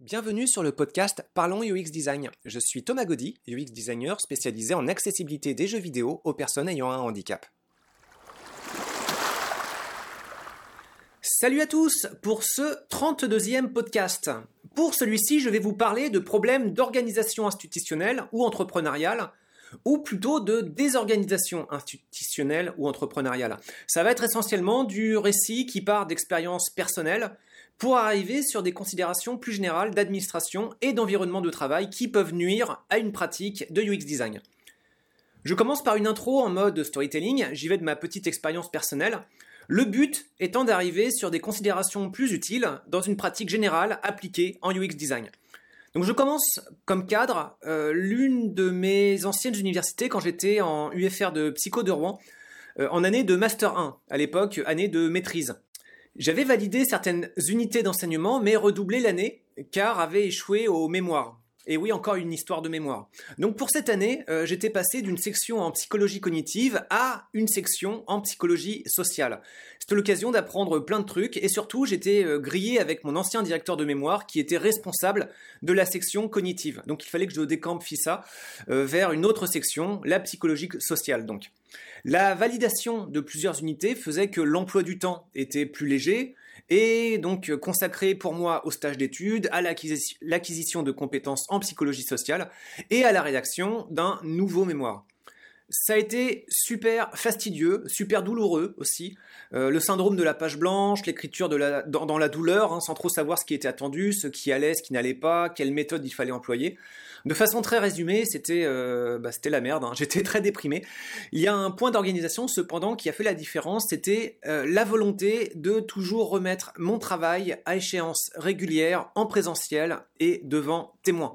Bienvenue sur le podcast Parlons UX Design. Je suis Thomas Gaudy, UX designer spécialisé en accessibilité des jeux vidéo aux personnes ayant un handicap. Salut à tous pour ce 32e podcast. Pour celui-ci, je vais vous parler de problèmes d'organisation institutionnelle ou entrepreneuriale, ou plutôt de désorganisation institutionnelle ou entrepreneuriale. Ça va être essentiellement du récit qui part d'expériences personnelles pour arriver sur des considérations plus générales d'administration et d'environnement de travail qui peuvent nuire à une pratique de UX design. Je commence par une intro en mode storytelling, j'y vais de ma petite expérience personnelle, le but étant d'arriver sur des considérations plus utiles dans une pratique générale appliquée en UX design. Donc je commence comme cadre euh, l'une de mes anciennes universités quand j'étais en UFR de Psycho de Rouen, euh, en année de Master 1, à l'époque année de maîtrise. J'avais validé certaines unités d'enseignement, mais redoublé l'année, car avait échoué aux mémoires. Et oui, encore une histoire de mémoire. Donc pour cette année, euh, j'étais passé d'une section en psychologie cognitive à une section en psychologie sociale. C'était l'occasion d'apprendre plein de trucs et surtout j'étais euh, grillé avec mon ancien directeur de mémoire qui était responsable de la section cognitive. Donc il fallait que je décampe ça euh, vers une autre section, la psychologie sociale donc. La validation de plusieurs unités faisait que l'emploi du temps était plus léger, et donc consacré pour moi au stage d'études, à l'acquisition de compétences en psychologie sociale et à la rédaction d'un nouveau mémoire. Ça a été super fastidieux, super douloureux aussi. Euh, le syndrome de la page blanche, l'écriture dans, la douleur, hein, sans trop savoir ce qui était attendu, ce qui allait, ce qui n'allait pas, quelle méthode il fallait employer. De façon très résumée, c'était euh, bah, la merde. Hein. J'étais très déprimé. Il y a un point d'organisation cependant qui a fait la différence. C'était euh, la volonté de toujours remettre mon travail à échéance régulière, en présentiel et devant témoins.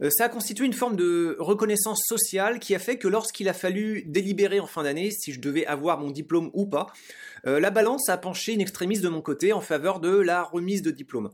Euh, ça a constitué une forme de reconnaissance sociale qui a fait que lorsqu'il a fallu délibérer en fin d'année si je devais avoir mon diplôme ou pas, la balance a penché une extrémiste de mon côté en faveur de la remise de diplôme.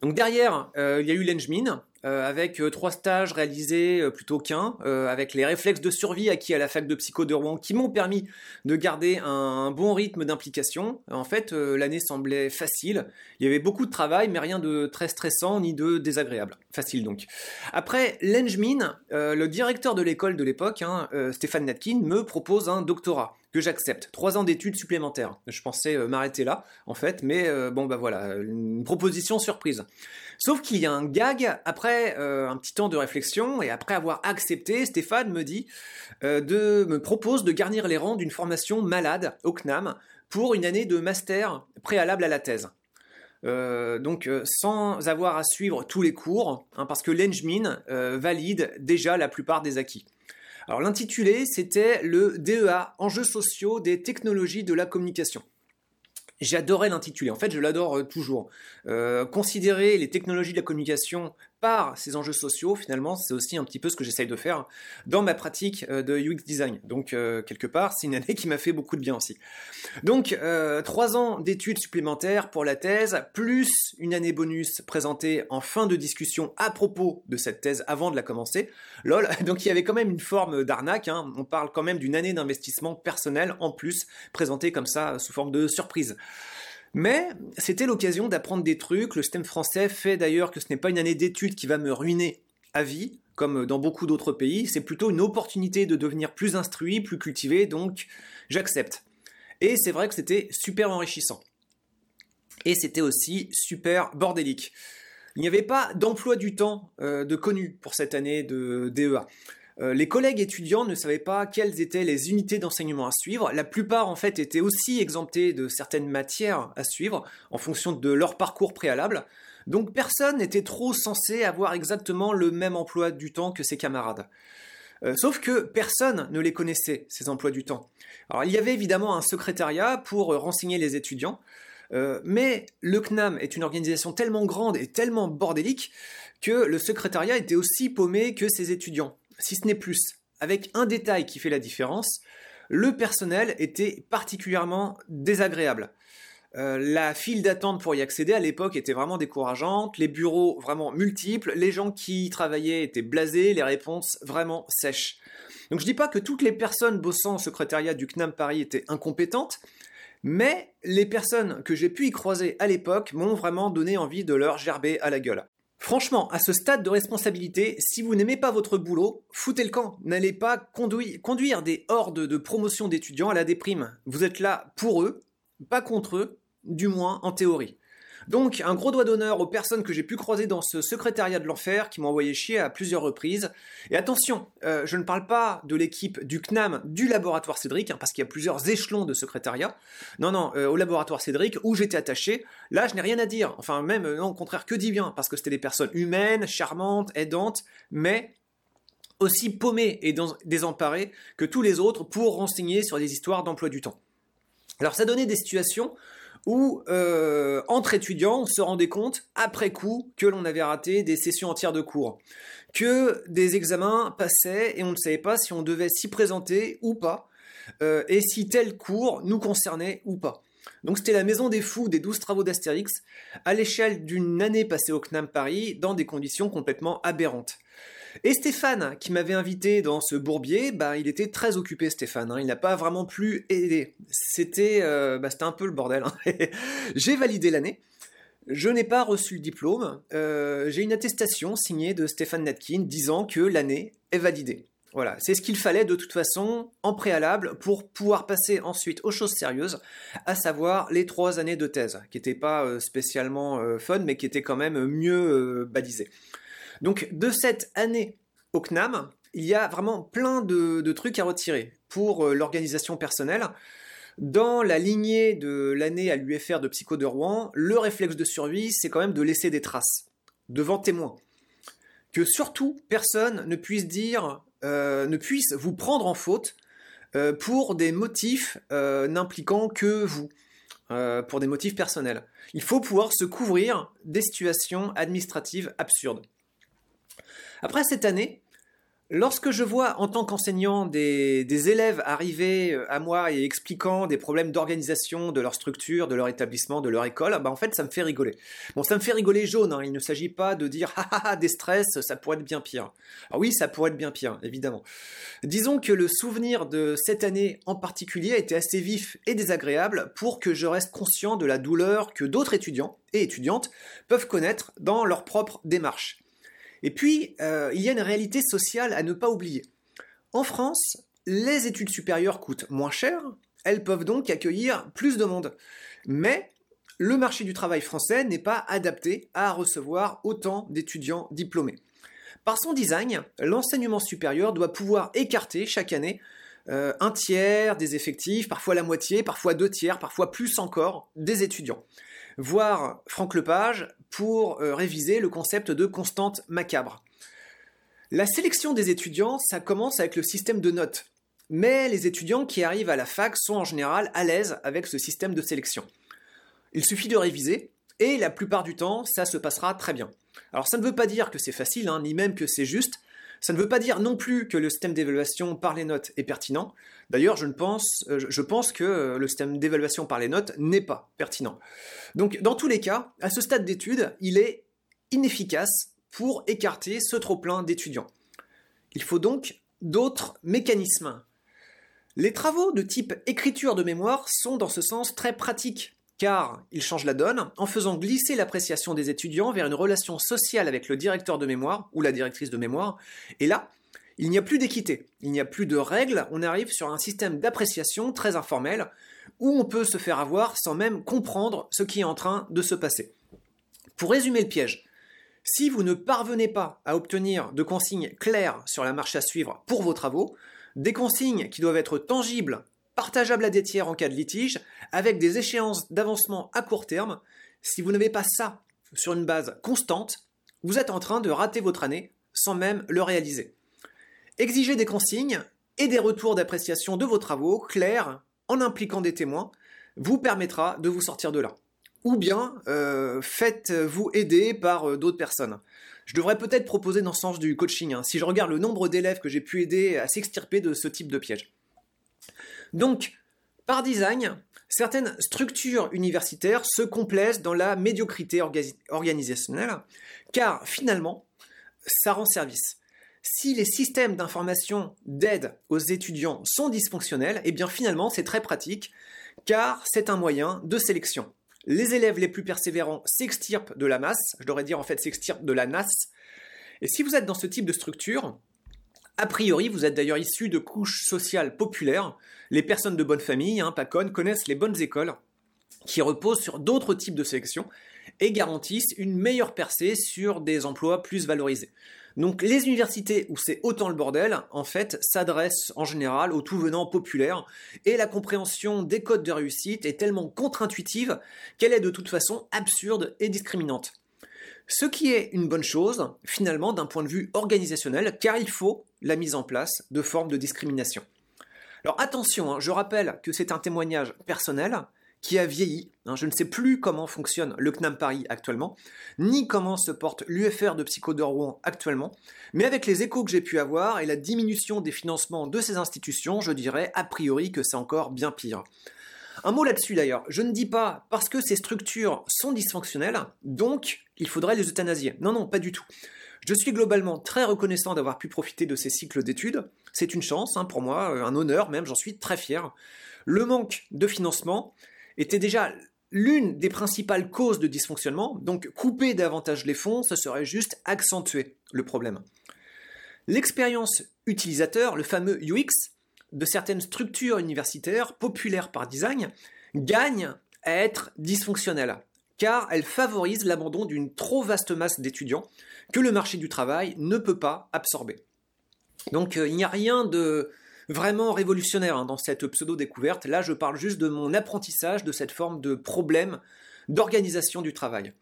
Donc derrière, il y a eu l'Engmin, euh, avec euh, trois stages réalisés euh, plutôt qu'un, avec les réflexes de survie acquis à la fac de psycho de Rouen qui m'ont permis de garder un, bon rythme d'implication. En fait, l'année semblait facile. Il y avait beaucoup de travail, mais rien de très stressant ni de désagréable. Facile donc. Après l'Engmin, le directeur de l'école de l'époque, hein, Stéphane Natkin, me propose un doctorat que j'accepte. Trois ans d'études supplémentaires. Je pensais m'arrêter là, en fait, mais bon bah voilà, une proposition surprise. Sauf qu'il y a un gag après euh, un petit temps de réflexion et après avoir accepté, Stéphane me dit euh, de me propose de garnir les rangs d'une formation malade au CNAM pour une année de master préalable à la thèse. Euh, donc sans avoir à suivre tous les cours, hein, parce que l'Engmin valide déjà la plupart des acquis. Alors l'intitulé, c'était le DEA, Enjeux sociaux des technologies de la communication. J'adorais l'intitulé. En fait, je l'adore euh, toujours. Euh, considérer les technologies de la communication par ces enjeux sociaux, finalement, c'est aussi un petit peu ce que j'essaye de faire dans ma pratique euh, de UX design. Donc, euh, quelque part, c'est une année qui m'a fait beaucoup de bien aussi. Donc, euh, trois ans d'études supplémentaires pour la thèse, plus une année bonus présentée en fin de discussion à propos de cette thèse avant de la commencer. Lol. Donc, il y avait quand même une forme d'arnaque. Hein. On parle quand même d'une année d'investissement personnel en plus, présentée comme ça sous forme de surprise. Mais c'était l'occasion d'apprendre des trucs. Le système français fait d'ailleurs que ce n'est pas une année d'études qui va me ruiner à vie, comme dans beaucoup d'autres pays. C'est plutôt une opportunité de devenir plus instruit, plus cultivé, donc j'accepte. Et c'est vrai que c'était super enrichissant. Et c'était aussi super bordélique. Il n'y avait pas d'emploi du temps euh, de connu pour cette année de DEA. Euh, les collègues étudiants ne savaient pas quelles étaient les unités d'enseignement à suivre. La plupart, en fait, étaient aussi exemptés de certaines matières à suivre en fonction de leur parcours préalable. Donc personne n'était trop censé avoir exactement le même emploi du temps que ses camarades. Euh, sauf que personne ne les connaissait, ces emplois du temps. Alors il y avait évidemment un secrétariat pour renseigner les étudiants, euh, mais le CNAM est une organisation tellement grande et tellement bordélique que le secrétariat était aussi paumé que ses étudiants si ce n'est plus. Avec un détail qui fait la différence, le personnel était particulièrement désagréable. Euh, la file d'attente pour y accéder à l'époque était vraiment décourageante, les bureaux vraiment multiples, les gens qui y travaillaient étaient blasés, les réponses vraiment sèches. Donc je dis pas que toutes les personnes bossant au secrétariat du CNAM Paris étaient incompétentes, Mais les personnes que j'ai pu y croiser à l'époque m'ont vraiment donné envie de leur gerber à la gueule. Franchement, à ce stade de responsabilité, si vous n'aimez pas votre boulot, foutez le camp. N'allez pas conduire des hordes de promotion d'étudiants à la déprime. Vous êtes là pour eux, pas contre eux, du moins en théorie. Donc, un gros doigt d'honneur aux personnes que j'ai pu croiser dans ce secrétariat de l'enfer qui m'ont envoyé chier à plusieurs reprises. Et attention, euh, je ne parle pas de l'équipe du CNAM du laboratoire Cédric, hein, parce qu'il y a plusieurs échelons de secrétariat. Non, non, euh, au laboratoire Cédric, où j'étais attaché, là, je n'ai rien à dire. Enfin, même, non, au contraire, que dit bien, parce que c'était des personnes humaines, charmantes, aidantes, mais aussi paumées et désemparées que tous les autres pour renseigner sur des histoires d'emploi du temps. Alors ça donnait des situations où, euh, entre étudiants, on se rendait compte, après coup, que l'on avait raté des sessions entières de cours, que des examens passaient et on ne savait pas si on devait s'y présenter ou pas, euh, et si tel cours nous concernait ou pas. Donc c'était la maison des fous des douze travaux d'Astérix, à l'échelle d'une année passée au CNAM Paris, dans des conditions complètement aberrantes. Et Stéphane, qui m'avait invité dans ce bourbier, bah, il était très occupé, Stéphane. Hein. il n'a pas vraiment pu aider. C'était euh, bah, un peu le bordel. Hein. J'ai validé l'année. Je n'ai pas reçu le diplôme. Euh, j'ai une attestation signée de Stéphane Natkin disant que l'année est validée. Voilà, c'est ce qu'il fallait de toute façon en préalable pour pouvoir passer ensuite aux choses sérieuses, à savoir les trois années de thèse, qui n'étaient pas euh, spécialement fun, mais qui étaient quand même mieux balisées. Donc de cette année au CNAM, il y a vraiment plein de, trucs à retirer pour euh, l'organisation personnelle. Dans la lignée de l'année à l'UFR de Psycho de Rouen, le réflexe de survie, c'est quand même de laisser des traces devant témoins. Que surtout personne ne puisse dire, euh, ne puisse vous prendre en faute euh, pour des motifs n'impliquant que vous, pour des motifs personnels. Il faut pouvoir se couvrir des situations administratives absurdes. Après cette année, lorsque je vois en tant qu'enseignant des, élèves arriver euh, à moi et expliquant des problèmes d'organisation de leur structure, de leur établissement, de leur école, bah en fait ça me fait rigoler. Bon, ça me fait rigoler jaune, hein. il ne s'agit pas de dire ah, ah ah des stress, ça pourrait être bien pire. Alors oui, ça pourrait être bien pire, évidemment. Disons que le souvenir de cette année en particulier a été assez vif et désagréable pour que je reste conscient de la douleur que d'autres étudiants et étudiantes peuvent connaître dans leur propre démarche. Et puis, euh, il y a une réalité sociale à ne pas oublier. En France, les études supérieures coûtent moins cher, elles peuvent donc accueillir plus de monde. Mais le marché du travail français n'est pas adapté à recevoir autant d'étudiants diplômés. Par son design, l'enseignement supérieur doit pouvoir écarter chaque année euh, un tiers des effectifs, parfois la moitié, parfois deux tiers, parfois plus encore des étudiants voir Franck Lepage pour euh, réviser le concept de constante macabre. La sélection des étudiants, ça commence avec le système de notes. Mais les étudiants qui arrivent à la fac sont en général à l'aise avec ce système de sélection. Il suffit de réviser, et la plupart du temps, ça se passera très bien. Alors ça ne veut pas dire que c'est facile, hein, ni même que c'est juste, ça ne veut pas dire non plus que le système d'évaluation par les notes est pertinent. D'ailleurs, je, pense, euh, je pense que euh, le système d'évaluation par les notes n'est pas pertinent. Donc, dans tous les cas, à ce stade d'étude, il est inefficace pour écarter ce trop-plein d'étudiants. Il faut donc d'autres mécanismes. Les travaux de type écriture de mémoire sont dans ce sens très pratiques car il change la donne en faisant glisser l'appréciation des étudiants vers une relation sociale avec le directeur de mémoire ou la directrice de mémoire. Et là, il n'y a plus d'équité, il n'y a plus de règles, on arrive sur un système d'appréciation très informel où on peut se faire avoir sans même comprendre ce qui est en train de se passer. Pour résumer le piège, si vous ne parvenez pas à obtenir de consignes claires sur la marche à suivre pour vos travaux, des consignes qui doivent être tangibles partageable à des tiers en cas de litige, avec des échéances d'avancement à court terme. Si vous n'avez pas ça sur une base constante, vous êtes en train de rater votre année sans même le réaliser. Exigez des consignes et des retours d'appréciation de vos travaux clairs en impliquant des témoins vous permettra de vous sortir de là. Ou bien euh, faites-vous aider par euh, d'autres personnes. Je devrais peut-être proposer dans le sens du coaching, hein, si je regarde le nombre d'élèves que j'ai pu aider à s'extirper de ce type de piège. Donc, par design, certaines structures universitaires se complaisent dans la médiocrité organisationnelle, car finalement, ça rend service. Si les systèmes d'information d'aide aux étudiants sont dysfonctionnels, eh bien finalement c'est très pratique, car c'est un moyen de sélection. Les élèves les plus persévérants s'extirpent de la masse, je devrais dire en fait s'extirpent de la nasse, et si vous êtes dans ce type de structure, a priori, vous êtes d'ailleurs issu de couches sociales populaires. Les personnes de bonne famille, hein, PACON, connaissent les bonnes écoles qui reposent sur d'autres types de sélection et garantissent une meilleure percée sur des emplois plus valorisés. Donc les universités où c'est autant le bordel, en fait, s'adressent en général aux tout venants populaires et la compréhension des codes de réussite est tellement contre-intuitive qu'elle est de toute façon absurde et discriminante. Ce qui est une bonne chose, finalement, d'un point de vue organisationnel, car il faut la mise en place de formes de discrimination. Alors attention, hein, je rappelle que c'est un témoignage personnel qui a vieilli. Hein, je ne sais plus comment fonctionne le CNAM Paris actuellement, ni comment se porte l'UFR de Psycho de actuellement, mais avec les échos que j'ai pu avoir et la diminution des financements de ces institutions, je dirais a priori que c'est encore bien pire. Un mot là-dessus d'ailleurs, je ne dis pas parce que ces structures sont dysfonctionnelles, donc il faudrait les euthanasier. Non, non, pas du tout. Je suis globalement très reconnaissant d'avoir pu profiter de ces cycles d'études. C'est une chance hein, pour moi, euh, un honneur même, j'en suis très fier. Le manque de financement était déjà l'une des principales causes de dysfonctionnement, donc couper davantage les fonds, ce serait juste accentuer le problème. L'expérience utilisateur, le fameux UX, de certaines structures universitaires populaires par design gagne à être dysfonctionnelle, car elle favorise l'abandon d'une trop vaste masse d'étudiants que le marché du travail ne peut pas absorber. Donc euh, il n'y a rien de vraiment révolutionnaire hein, dans cette pseudo-découverte, là je parle juste de mon apprentissage de cette forme de problème d'organisation du travail.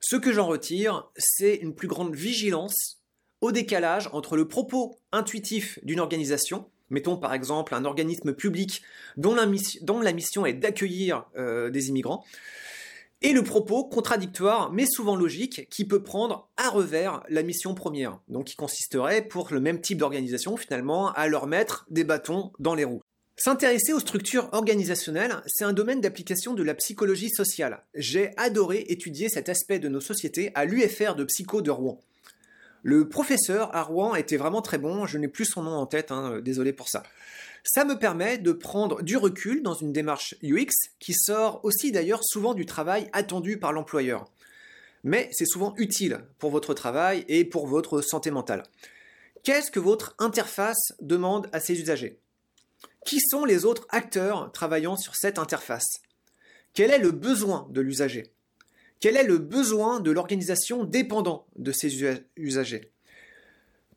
Ce que j'en retire, c'est une plus grande vigilance au décalage entre le propos intuitif d'une organisation mettons par exemple un organisme public dont la, mission, est d'accueillir euh, des immigrants, et le propos contradictoire, mais souvent logique, qui peut prendre à revers la mission première, donc qui consisterait pour le même type d'organisation finalement à leur mettre des bâtons dans les roues. S'intéresser aux structures organisationnelles, c'est un domaine d'application de la psychologie sociale. J'ai adoré étudier cet aspect de nos sociétés à l'UFR de Psycho de Rouen. Le professeur à Rouen était vraiment très bon, je n'ai plus son nom en tête, hein, euh, désolé pour ça. Ça me permet de prendre du recul dans une démarche UX qui sort aussi d'ailleurs souvent du travail attendu par l'employeur. Mais c'est souvent utile pour votre travail et pour votre santé mentale. Qu'est-ce que votre interface demande à ses usagers? Qui sont les autres acteurs travaillant sur cette interface? Quel est le besoin de l'usager? Quel est le besoin de l'organisation dépendant de ces usagers?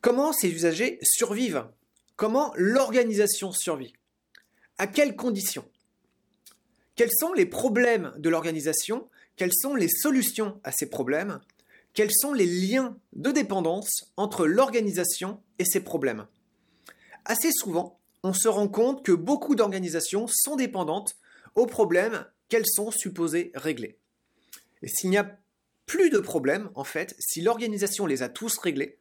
Comment ces usagers survivent? Comment l'organisation survit? À quelles conditions? Quels sont les problèmes de l'organisation? Quelles sont les solutions à ces problèmes? Quels sont les liens de dépendance entre l'organisation et ces problèmes? Assez souvent, on se rend compte que beaucoup d'organisations sont dépendantes aux problèmes qu'elles sont supposées régler. Et s'il n'y a plus de problèmes, en fait, si l'organisation les a tous réglés,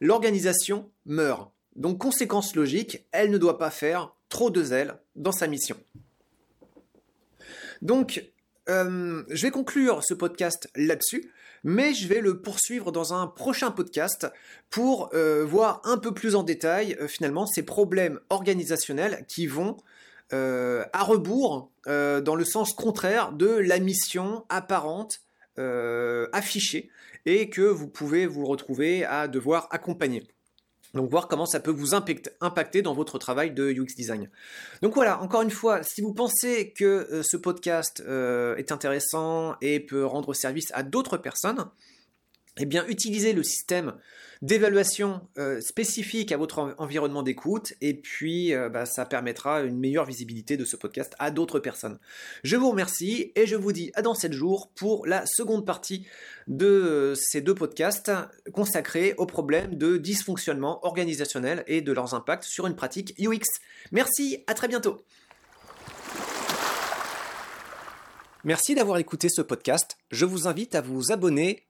l'organisation meurt. Donc conséquence logique, elle ne doit pas faire trop de zèle dans sa mission. Donc, euh, je vais conclure ce podcast là-dessus, mais je vais le poursuivre dans un prochain podcast pour euh, voir un peu plus en détail euh, finalement ces problèmes organisationnels qui vont euh, à rebours, euh, dans le sens contraire de la mission apparente euh, affichée et que vous pouvez vous retrouver à devoir accompagner. Donc voir comment ça peut vous impacter dans votre travail de UX design. Donc voilà, encore une fois, si vous pensez que ce podcast est intéressant et peut rendre service à d'autres personnes, eh bien utilisez le système d'évaluation euh, spécifique à votre environnement d'écoute et puis euh, bah, ça permettra une meilleure visibilité de ce podcast à d'autres personnes. Je vous remercie et je vous dis à dans 7 jours pour la seconde partie de euh, ces deux podcasts consacrés aux problèmes de dysfonctionnement organisationnel et de leurs impacts sur une pratique UX. Merci, à très bientôt. Merci d'avoir écouté ce podcast. Je vous invite à vous abonner